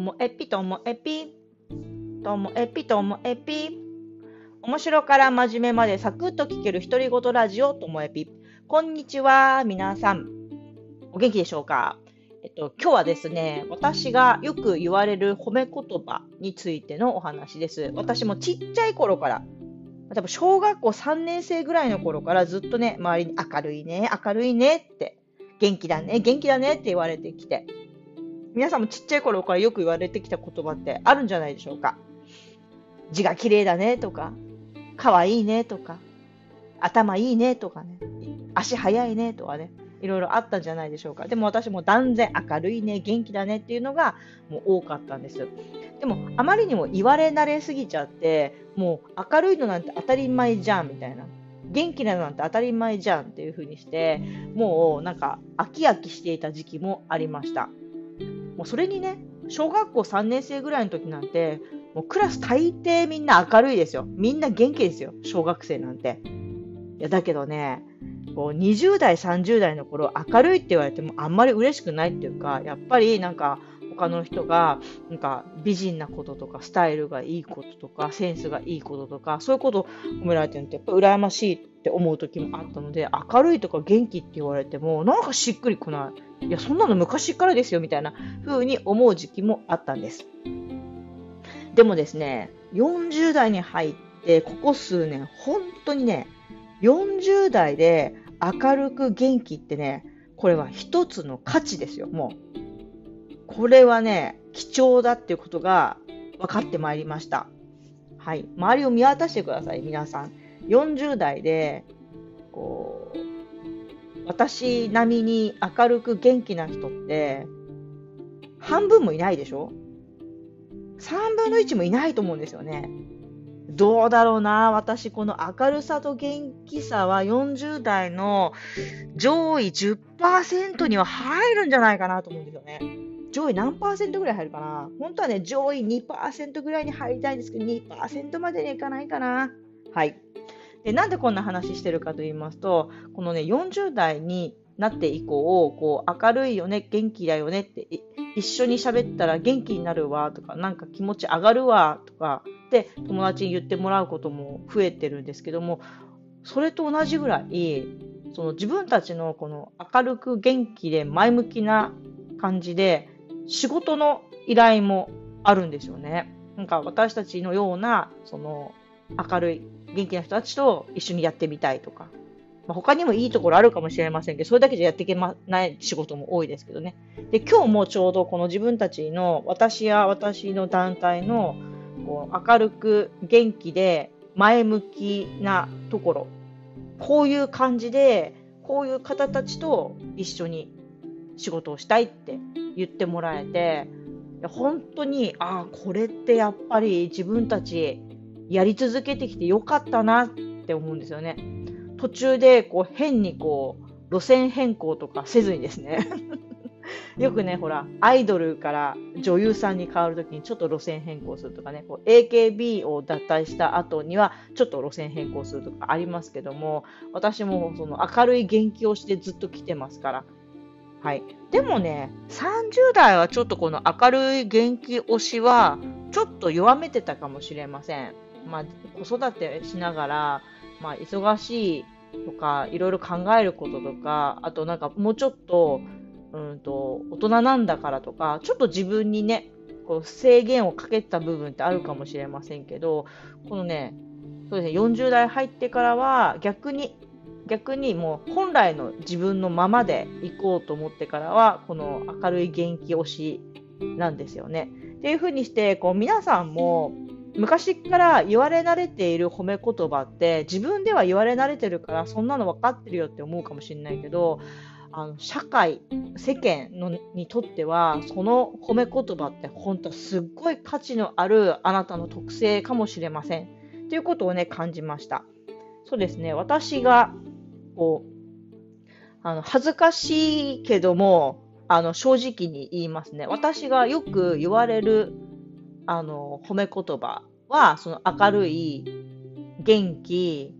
もえぴともえぴ。ともえぴともえぴ。面白から真面目までサクッと聞ける独り言ラジオともえぴ。こんにちは、皆さん。お元気でしょうか？えっと、今日はですね、私がよく言われる褒め言葉についてのお話です。私もちっちゃい頃から、多分小学校3年生ぐらいの頃からずっとね、周りに明るいね、明るいねって、元気だね、元気だねって言われてきて、皆さんもちっちゃい頃からよく言われてきた言葉ってあるんじゃないでしょうか。字が綺麗だねとか、可愛いねとか、頭いいねとかね、足速いねとかね、いろいろあったんじゃないでしょうか。でも私も断然明るいね、元気だねっていうのがもう多かったんです。でもあまりにも言われ慣れすぎちゃって、もう明るいのなんて当たり前じゃんみたいな。元気なのなんて当たり前じゃんっていう風にして、もうなんか飽き飽きしていた時期もありました。もうそれにね、小学校3年生ぐらいの時なんて、もうクラス大抵みんな明るいですよ。みんな元気ですよ。小学生なんて。いや、だけどね、こう20代、30代の頃明るいって言われてもあんまり嬉しくないっていうか、やっぱりなんか他の人がなんか美人なこととかスタイルがいいこととかセンスがいいこととかそういうことを褒められてるのってやっぱ羨ましいって思う時もあったので明るいとか元気って言われてもなんかしっくりこない。いやそんなの昔からですよみたいな風に思う時期もあったんです。でもですね40代に入ってここ数年本当にね40代で明るく元気ってね、これは一つの価値ですよ、もう。これはね、貴重だっていうことが分かってまいりました。はい。周りを見渡してください、皆さん。40代で、こう、私並みに明るく元気な人って、半分もいないでしょ ?3 分の1もいないと思うんですよね。どうだろうな。私、この明るさと元気さは40代の上位10%には入るんじゃないかなと思うんですよね。上位何パーセントぐらい入るかな？本当はね、上位2%ぐらいに入りたいんですけど、2%までにはいかないかな。はい。で、なんでこんな話してるかと言いますと、このね、40代になって以降、こう、明るいよね、元気だよねって、一緒に喋ったら元気になるわとか、なんか気持ち上がるわとか、って友達に言ってもらうことも増えてるんですけども、それと同じぐらい、その自分たちのこの明るく元気で前向きな感じで、仕事の依頼もあるんですよね。なんか私たちのような、その明るい元気な人たちと一緒にやってみたいとか、まあ、他にもいいところあるかもしれませんけど、それだけじゃやっていけない仕事も多いですけどね。で、今日もちょうどこの自分たちの、私や私の団体の、こう明るく元気で前向きなところ、こういう感じで、こういう方たちと一緒に仕事をしたいって言ってもらえて、本当に、ああ、これってやっぱり自分たちやり続けてきてよかったなって思うんですよね。途中でこう変にこう路線変更とかせずにですねよくね、ほら、アイドルから女優さんに変わるときにちょっと路線変更するとかね、こう AKB を脱退した後にはちょっと路線変更するとかありますけども、私もその明るい元気をしてずっと来てますから。はい。でもね、30代はちょっとこの明るい元気推しはちょっと弱めてたかもしれません。まあ、子育てしながら、まあ、忙しいとか、いろいろ考えることとか、あとなんかもうちょっと、うんと、大人なんだからとか、ちょっと自分にね、こう制限をかけた部分ってあるかもしれませんけど、このね、そうですね、40代入ってからは逆に、逆にもう本来の自分のままで行こうと思ってからは、この明るい元気推しなんですよね。っていうふうにして、こう皆さんも昔から言われ慣れている褒め言葉って自分では言われ慣れてるからそんなの分かってるよって思うかもしれないけどあの社会世間のにとってはその褒め言葉って本当すっごい価値のあるあなたの特性かもしれません。ということをね感じました。そうですね。私がこうあの恥ずかしいけどもあの正直に言いますね私がよく言われるあの、褒め言葉は、その明るい、元気、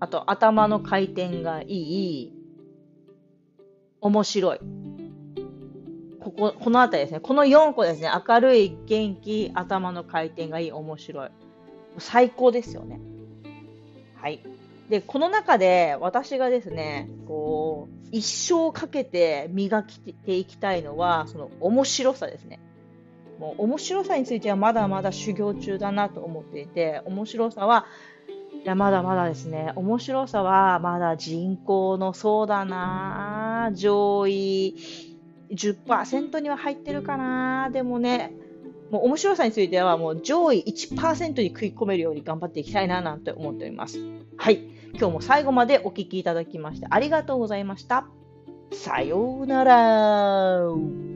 あと頭の回転がいい、面白い。ここ、このあたりですね。この4個ですね。明るい、元気、頭の回転がいい、面白い。最高ですよね。はい。で、この中で私がですね、こう、一生かけて磨きていきたいのは、その面白さですね。もう面白さについてはまだまだ修行中だなと思っていて、面白さは、いや、まだまだですね。面白さはまだ人口のそうだな上位10%には入ってるかなでもね、もう面白さについてはもう上位1%に食い込めるように頑張っていきたいななんて思っております。はい。今日も最後までお聴きいただきましてありがとうございました。さようなら。